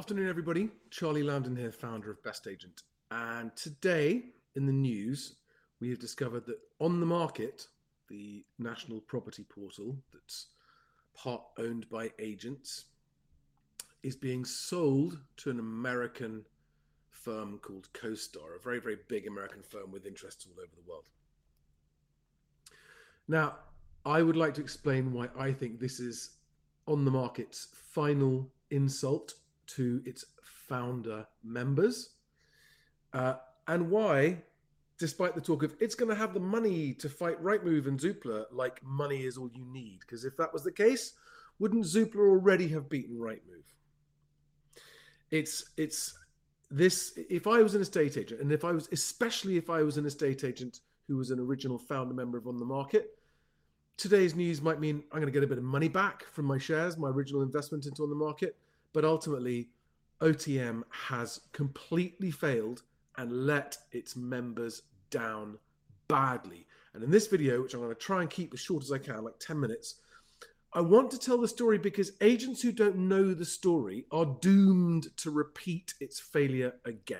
Afternoon, everybody. Charlie Lamdin here, founder of Best Agent. And today in the news, we have discovered that on the market, the national property portal that's part owned by agents is being sold to an American firm called CoStar, a very, very big American firm with interests all over the world. Now, I would like to explain why I think this is on the market's final insult to its founder members, uh, and why, despite the talk of it's going to have the money to fight Rightmove and Zoopla, like money is all you need. Because if that was the case, wouldn't Zoopla already have beaten Rightmove? It's it's this. If I was an estate agent, and if I was especially if I was an estate agent who was an original founder member of On the Market, today's news might mean I'm going to get a bit of money back from my shares, my original investment into On the Market but ultimately, OTM has completely failed and let its members down badly. And in this video, which I'm going to try and keep as short as I can, like 10 minutes, I want to tell the story because agents who don't know the story are doomed to repeat its failure again.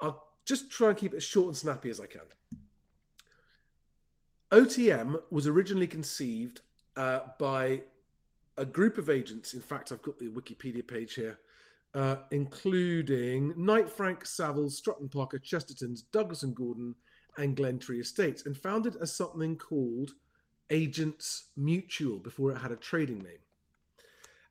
I'll just try and keep it short and snappy as I can. OTM was originally conceived uh, by a group of agents. In fact, I've got the Wikipedia page here, uh, including Knight Frank, Savills, Strutt & Parker, Chesterton's, Douglas and Gordon, and Glentree Estates, and founded as something called Agents Mutual before it had a trading name.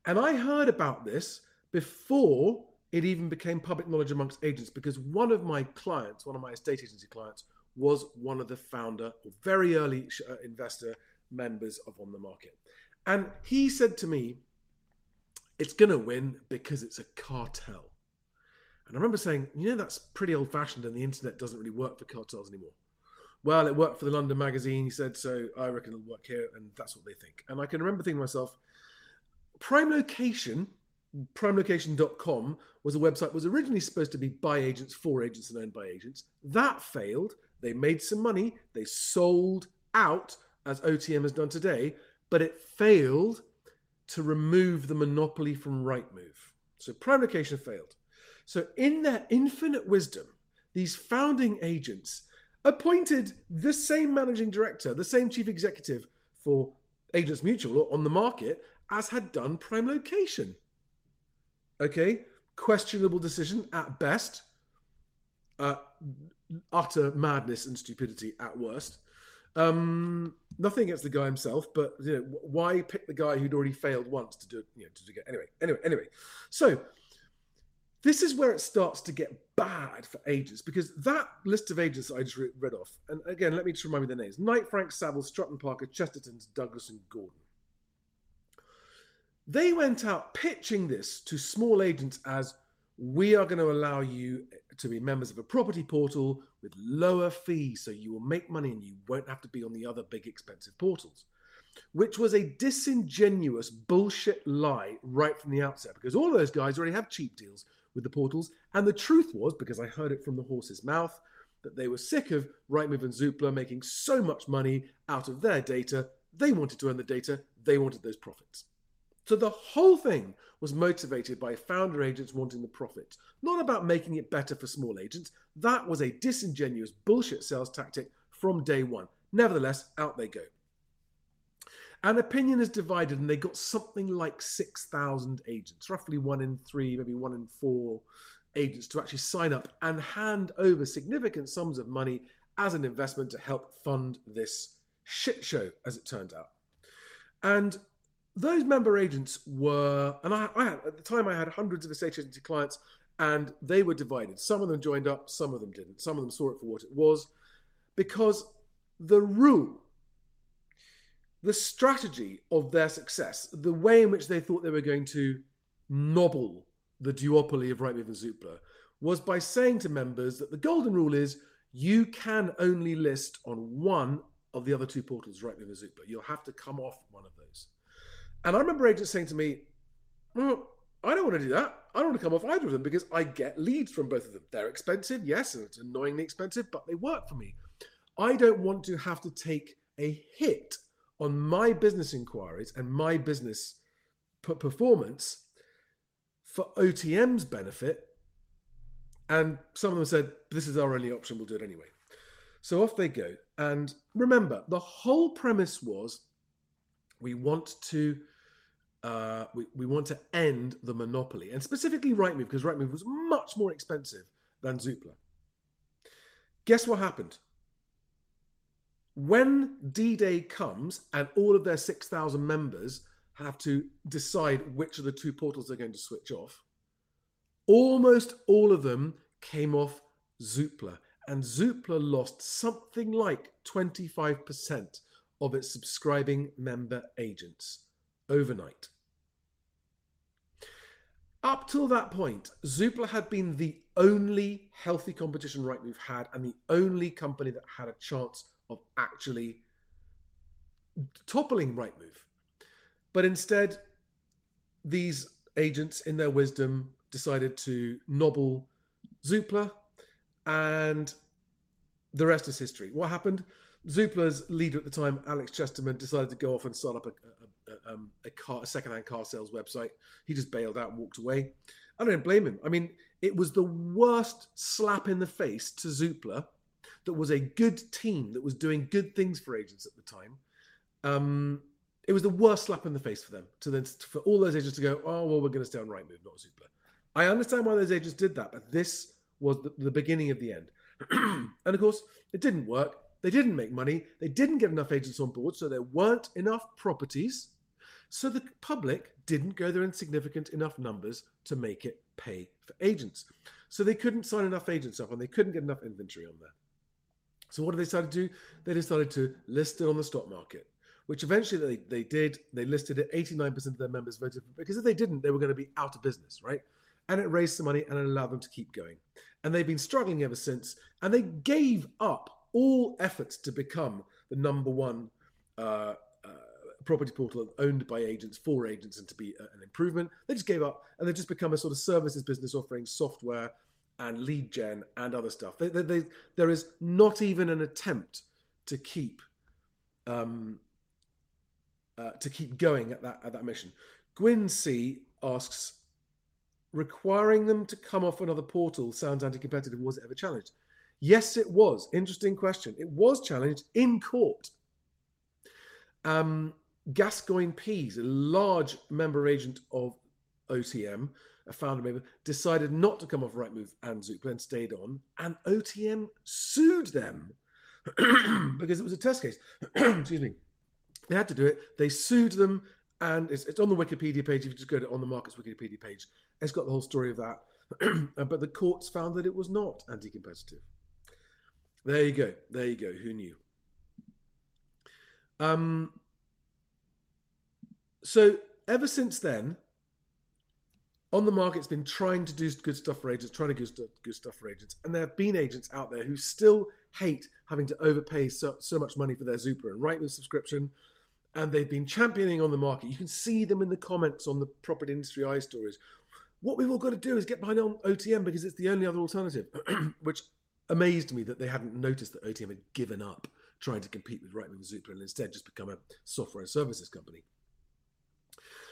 And I heard about this before it even became public knowledge amongst agents because one of my clients, one of my estate agency clients, was one of the founder or very early uh, investor members of On the Market. And he said to me, it's going to win because it's a cartel. And I remember saying, you know, that's pretty old fashioned and the internet doesn't really work for cartels anymore. Well, it worked for the London magazine, he said, so I reckon it'll work here, and that's what they think. And I can remember thinking to myself, Prime Location, primelocation.com was a website was originally supposed to be by agents for agents and owned by agents. That failed. They made some money. They sold out, as OTM has done today, but it failed to remove the monopoly from Rightmove. So prime location failed. So in their infinite wisdom, these founding agents appointed the same managing director, the same chief executive for Agents Mutual on the market as had done prime location. Okay, questionable decision at best, uh, utter madness and stupidity at worst. Um, nothing against the guy himself, but you know, why pick the guy who'd already failed once to do it? you know to get anyway, anyway, anyway. So this is where it starts to get bad for agents because that list of agents I just re- read off, and again, let me just remind me the names: Knight, Frank, Saville, Strutt & Parker, Chesterton, Douglas, and Gordon. They went out pitching this to small agents as we are going to allow you to be members of a property portal with lower fees so you will make money and you won't have to be on the other big expensive portals which was a disingenuous bullshit lie right from the outset because all those guys already have cheap deals with the portals. And the truth was because i heard it from the horse's mouth that they were sick of rightmove and zoopla making so much money out of their data. They wanted to earn the data. They wanted those profits so the whole thing was motivated by founder agents wanting the profit, not about making it better for small agents. That was a disingenuous bullshit sales tactic from day one. Nevertheless, out they go. And opinion is divided, and they got something like 6,000 agents, roughly one in three, maybe one in four agents to actually sign up and hand over significant sums of money as an investment to help fund this shit show, as it turned out. And those member agents were, and I, I at the time I had hundreds of estate agency clients, and they were divided. Some of them joined up, some of them didn't. Some of them saw it for what it was, because the rule, the strategy of their success, the way in which they thought they were going to nobble the duopoly of Rightmove and Zoopla, was by saying to members that the golden rule is you can only list on one of the other two portals, Rightmove and Zoopla. You'll have to come off one of those. And I remember agents saying to me, well, I don't want to do that. I don't want to come off either of them because I get leads from both of them. They're expensive, yes, and it's annoyingly expensive, but they work for me. I don't want to have to take a hit on my business inquiries and my business performance for OTM's benefit. And some of them said, This is our only option, we'll do it anyway. So off they go. And remember, the whole premise was we want to uh, we, we want to end the monopoly, and specifically Rightmove, because Rightmove was much more expensive than Zoopla. Guess what happened? When D Day comes and all of their 6,000 members have to decide which of the two portals they're going to switch off, almost all of them came off Zoopla. And Zoopla lost something like 25% of its subscribing member agents overnight. Up till that point, Zoopla had been the only healthy competition Rightmove had and the only company that had a chance of actually toppling Rightmove. But instead, these agents, in their wisdom, decided to nobble Zoopla, and the rest is history. What happened? Zoopla's leader at the time, Alex Chesterman, decided to go off and start up a, a, a, um, a car, a secondhand car sales website. He just bailed out and walked away. I don't blame him. I mean, it was the worst slap in the face to Zoopla that was a good team that was doing good things for agents at the time. Um, it was the worst slap in the face for them to then for all those agents to go, oh well, we're going to stay on Rightmove, not Zoopla. I understand why those agents did that, but this was the, the beginning of the end. and of course, it didn't work. They didn't make money. They didn't get enough agents on board, so there weren't enough properties. So the public didn't go there in significant enough numbers to make it pay for agents. So they couldn't sign enough agents up and they couldn't get enough inventory on there. So what did they start to do? They decided to list it on the stock market, which eventually they, they did. They listed it. 89% of their members voted because if they didn't, they were going to be out of business, right? And it raised some money and it allowed them to keep going. And they've been struggling ever since. And they gave up all efforts to become the number one uh, uh, property portal owned by agents for agents and to be a, an improvement. They just gave up and they've just become a sort of services business offering software and lead gen and other stuff. They, they, they, there is not even an attempt to keep um, uh, to keep going at that at that mission. Gwyn C asks, requiring them to come off another portal sounds anti-competitive. Was it ever challenged? Yes, it was. Interesting question. It was challenged in court. Um, Gascoigne Pees, a large member agent of OTM, a founder member, decided not to come off Rightmove and Zoopla and stayed on, and OTM sued them because it was a test case. Excuse me. They had to do it. They sued them, and it's, it's on the Wikipedia page. If you just go to on the markets Wikipedia page, it's got the whole story of that. but the courts found that it was not anti-competitive. There you go. There you go. Who knew? Um, so ever since then, on the market's been trying to do good stuff for agents, trying to do good stuff for agents, and there have been agents out there who still hate having to overpay so, so much money for their Zoopla and Rightmove subscription, and they've been championing on the market. You can see them in the comments on the property industry eye stories. What we've all got to do is get behind on OTM because it's the only other alternative, which amazed me that they hadn't noticed that OTM had given up trying to compete with Rightmove and Zoopla and instead just become a software and services company.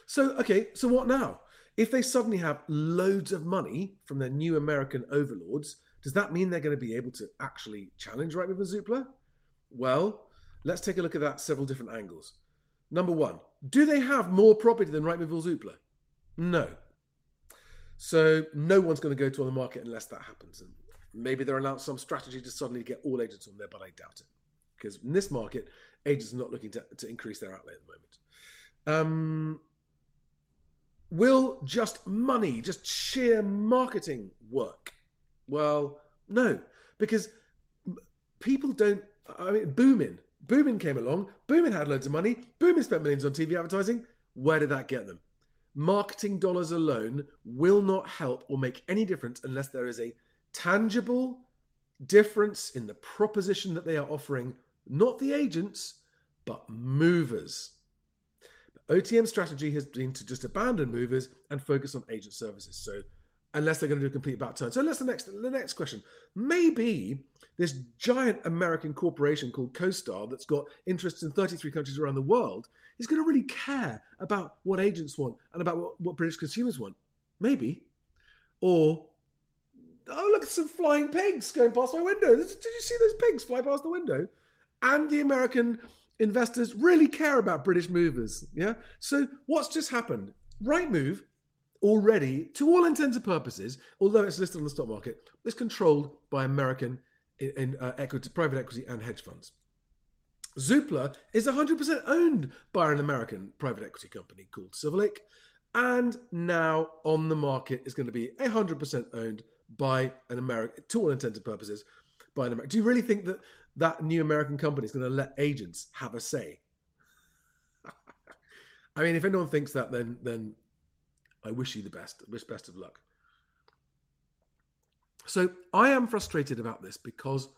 So, okay, so what now? If they suddenly have loads of money from their new American overlords, does that mean they're going to be able to actually challenge Rightmove and Zoopla? Well, let's take a look at that several different angles. Number one, do they have more property than Rightmove or Zoopla? No. So no one's going to go to on the market unless that happens. And Maybe they're announce some strategy to suddenly get all agents on there, but I doubt it. Because in this market, agents are not looking to, to increase their outlay at the moment. Um, will just money, just sheer marketing work? Well, no, because people don't. I mean, Boomin. Boomin came along. Boomin had loads of money. Boomin spent millions on TV advertising. Where did that get them? Marketing dollars alone will not help or make any difference unless there is a tangible difference in the proposition that they are offering, not the agents, but movers. OTM strategy has been to just abandon movers and focus on agent services. So, unless they're going to do a complete back turn. So, let's the next the next question. Maybe this giant American corporation called CoStar that's got interests in 33 countries around the world is going to really care about what agents want and about what, what British consumers want. Maybe. Or, oh, look at some flying pigs going past my window. Did you see those pigs fly past the window? And the American investors really care about British movers. Yeah. So what's just happened? Rightmove already, to all intents and purposes, although it's listed on the stock market, is controlled by American in, in uh, equity, private equity and hedge funds. Zoopla is 100% owned by an American private equity company called Silver Lake, and now on the market is going to be 100% owned by an American, to all intents and purposes, by an American. Do you really think that that new American company is going to let agents have a say? I mean, if anyone thinks that, then then I wish you the best. Wish best of luck. So I am frustrated about this because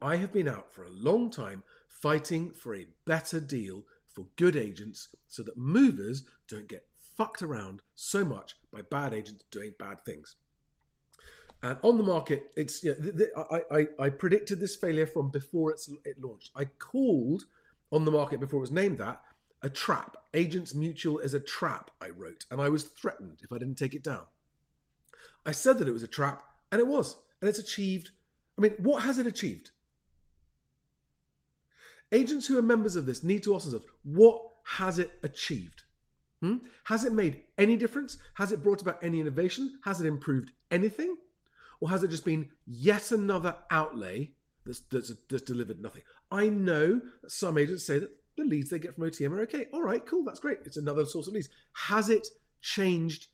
I have been out for a long time fighting for a better deal for good agents so that movers don't get fucked around so much by bad agents doing bad things. And on the market, it's you know, th- th- I, I, I predicted this failure from before it's, it launched. I called on the market before it was named that a trap. Agents Mutual is a trap, I wrote, and I was threatened if I didn't take it down. I said that it was a trap, and it was, and it's achieved. I mean, what has it achieved? Agents who are members of this need to ask themselves, what has it achieved? Hmm? Has it made any difference? Has it brought about any innovation? Has it improved anything? Or has it just been yet another outlay that's, that's, that's delivered nothing? I know some agents say that the leads they get from OTM are okay. All right, cool, that's great. It's another source of leads. Has it changed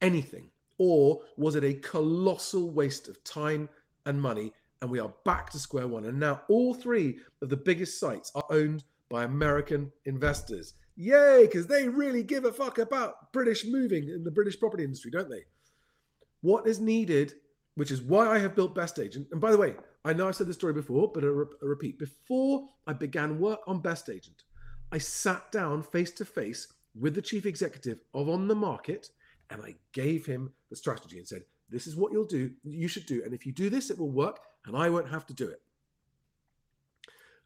anything? Or was it a colossal waste of time and money? And we are back to square one. And now all three of the biggest sites are owned by American investors. Yay, because they really give a fuck about British moving in the British property industry, don't they? What is needed, which is why I have built Best Agent. And by the way, I know I've said this story before, but I repeat. Before I began work on Best Agent, I sat down face to face with the chief executive of On the Market and I gave him the strategy and said, This is what you'll do, you should do. And if you do this, it will work, and I won't have to do it.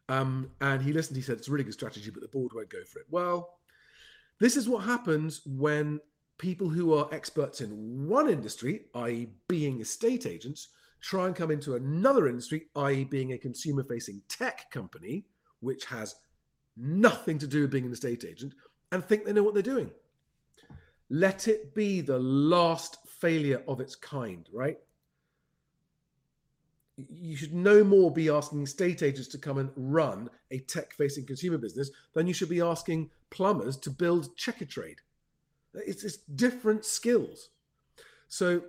Um, and he listened, he said, It's a really good strategy, but the board won't go for it. Well, this is what happens when people who are experts in one industry, i.e., being estate agents, try and come into another industry, i.e., being a consumer facing tech company, which has nothing to do with being an estate agent, and think they know what they're doing. Let it be the last failure of its kind, right? You should no more be asking state agents to come and run a tech facing consumer business than you should be asking plumbers to build Checkatrade. It's, it's different skills. So,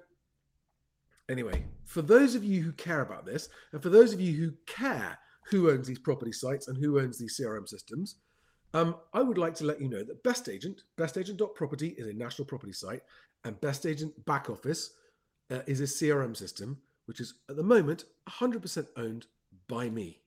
anyway, for those of you who care about this, and for those of you who care who owns these property sites and who owns these CRM systems, um, I would like to let you know that Best Agent, bestagent.property is a national property site, and Best Agent back office uh, is a CRM system, which is at the moment 100% owned by me.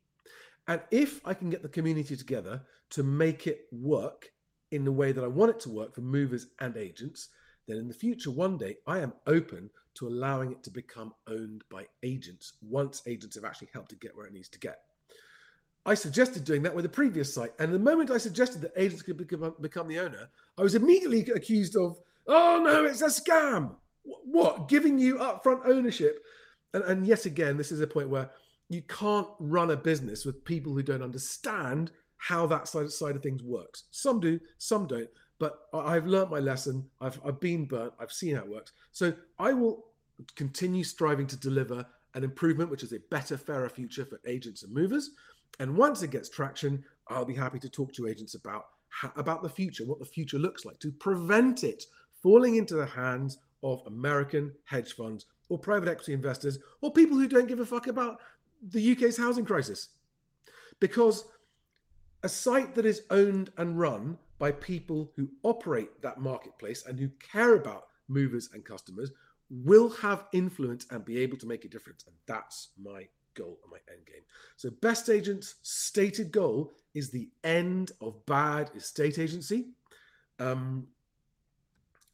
And if I can get the community together to make it work in the way that I want it to work for movers and agents, then in the future, one day, I am open to allowing it to become owned by agents once agents have actually helped it get where it needs to get. I suggested doing that with the previous site. And the moment I suggested that agents could become, become the owner, I was immediately accused of, oh no, it's a scam. What? Giving you upfront ownership. And, and yet again, this is a point where you can't run a business with people who don't understand how that side, side of things works. Some do, some don't. But I've learned my lesson. I've, I've been burnt. I've seen how it works. So I will continue striving to deliver an improvement, which is a better, fairer future for agents and movers. And once it gets traction, I'll be happy to talk to agents about about the future, what the future looks like, to prevent it falling into the hands of American hedge funds or private equity investors or people who don't give a fuck about the UK's housing crisis. Because a site that is owned and run by people who operate that marketplace and who care about movers and customers will have influence and be able to make a difference. And that's my goal and my end game. So, best agent's stated goal is the end of bad estate agency. Um,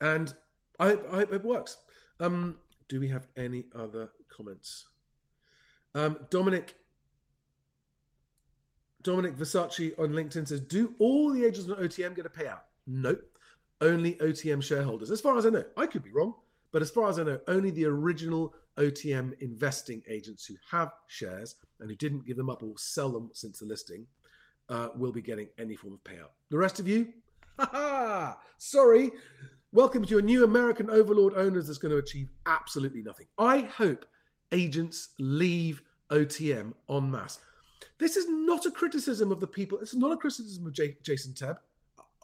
and I, I hope it works. Um, do we have any other comments? Um, Dominic Dominic Versace on LinkedIn says, "Do all the agents on OTM get a payout?" Nope. only OTM shareholders, as far as I know, I could be wrong, but as far as I know, only the original OTM investing agents who have shares and who didn't give them up or sell them since the listing uh, will be getting any form of payout. The rest of you, ha sorry. Welcome to your new American overlord owners that's going to achieve absolutely nothing. I hope agents leave OTM en masse. This is not a criticism of the people. It's not a criticism of J- Jason Tebb.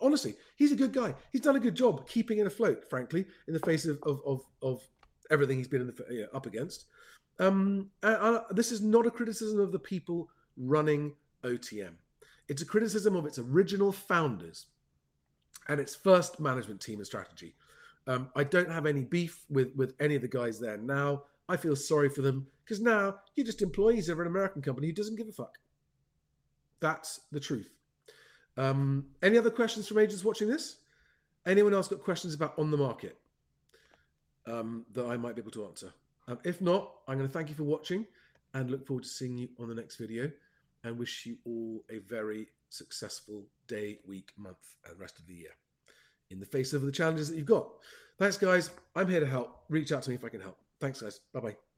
Honestly, he's a good guy. He's done a good job keeping it afloat, frankly, in the face of of of, of everything he's been the, up against. Um, this is not a criticism of the people running OTM. It's a criticism of its original founders and its first management team and strategy. Um, I don't have any beef with with any of the guys there now. I feel sorry for them because now you're just employees of an American company who doesn't give a fuck. That's the truth. Um, any other questions from agents watching this? Anyone else got questions about on the market um, that I might be able to answer? Um, if not, I'm going to thank you for watching and look forward to seeing you on the next video and wish you all a very successful day, week, month, and rest of the year in the face of the challenges that you've got. Thanks, guys. I'm here to help. Reach out to me if I can help. Thanks, guys. Bye bye.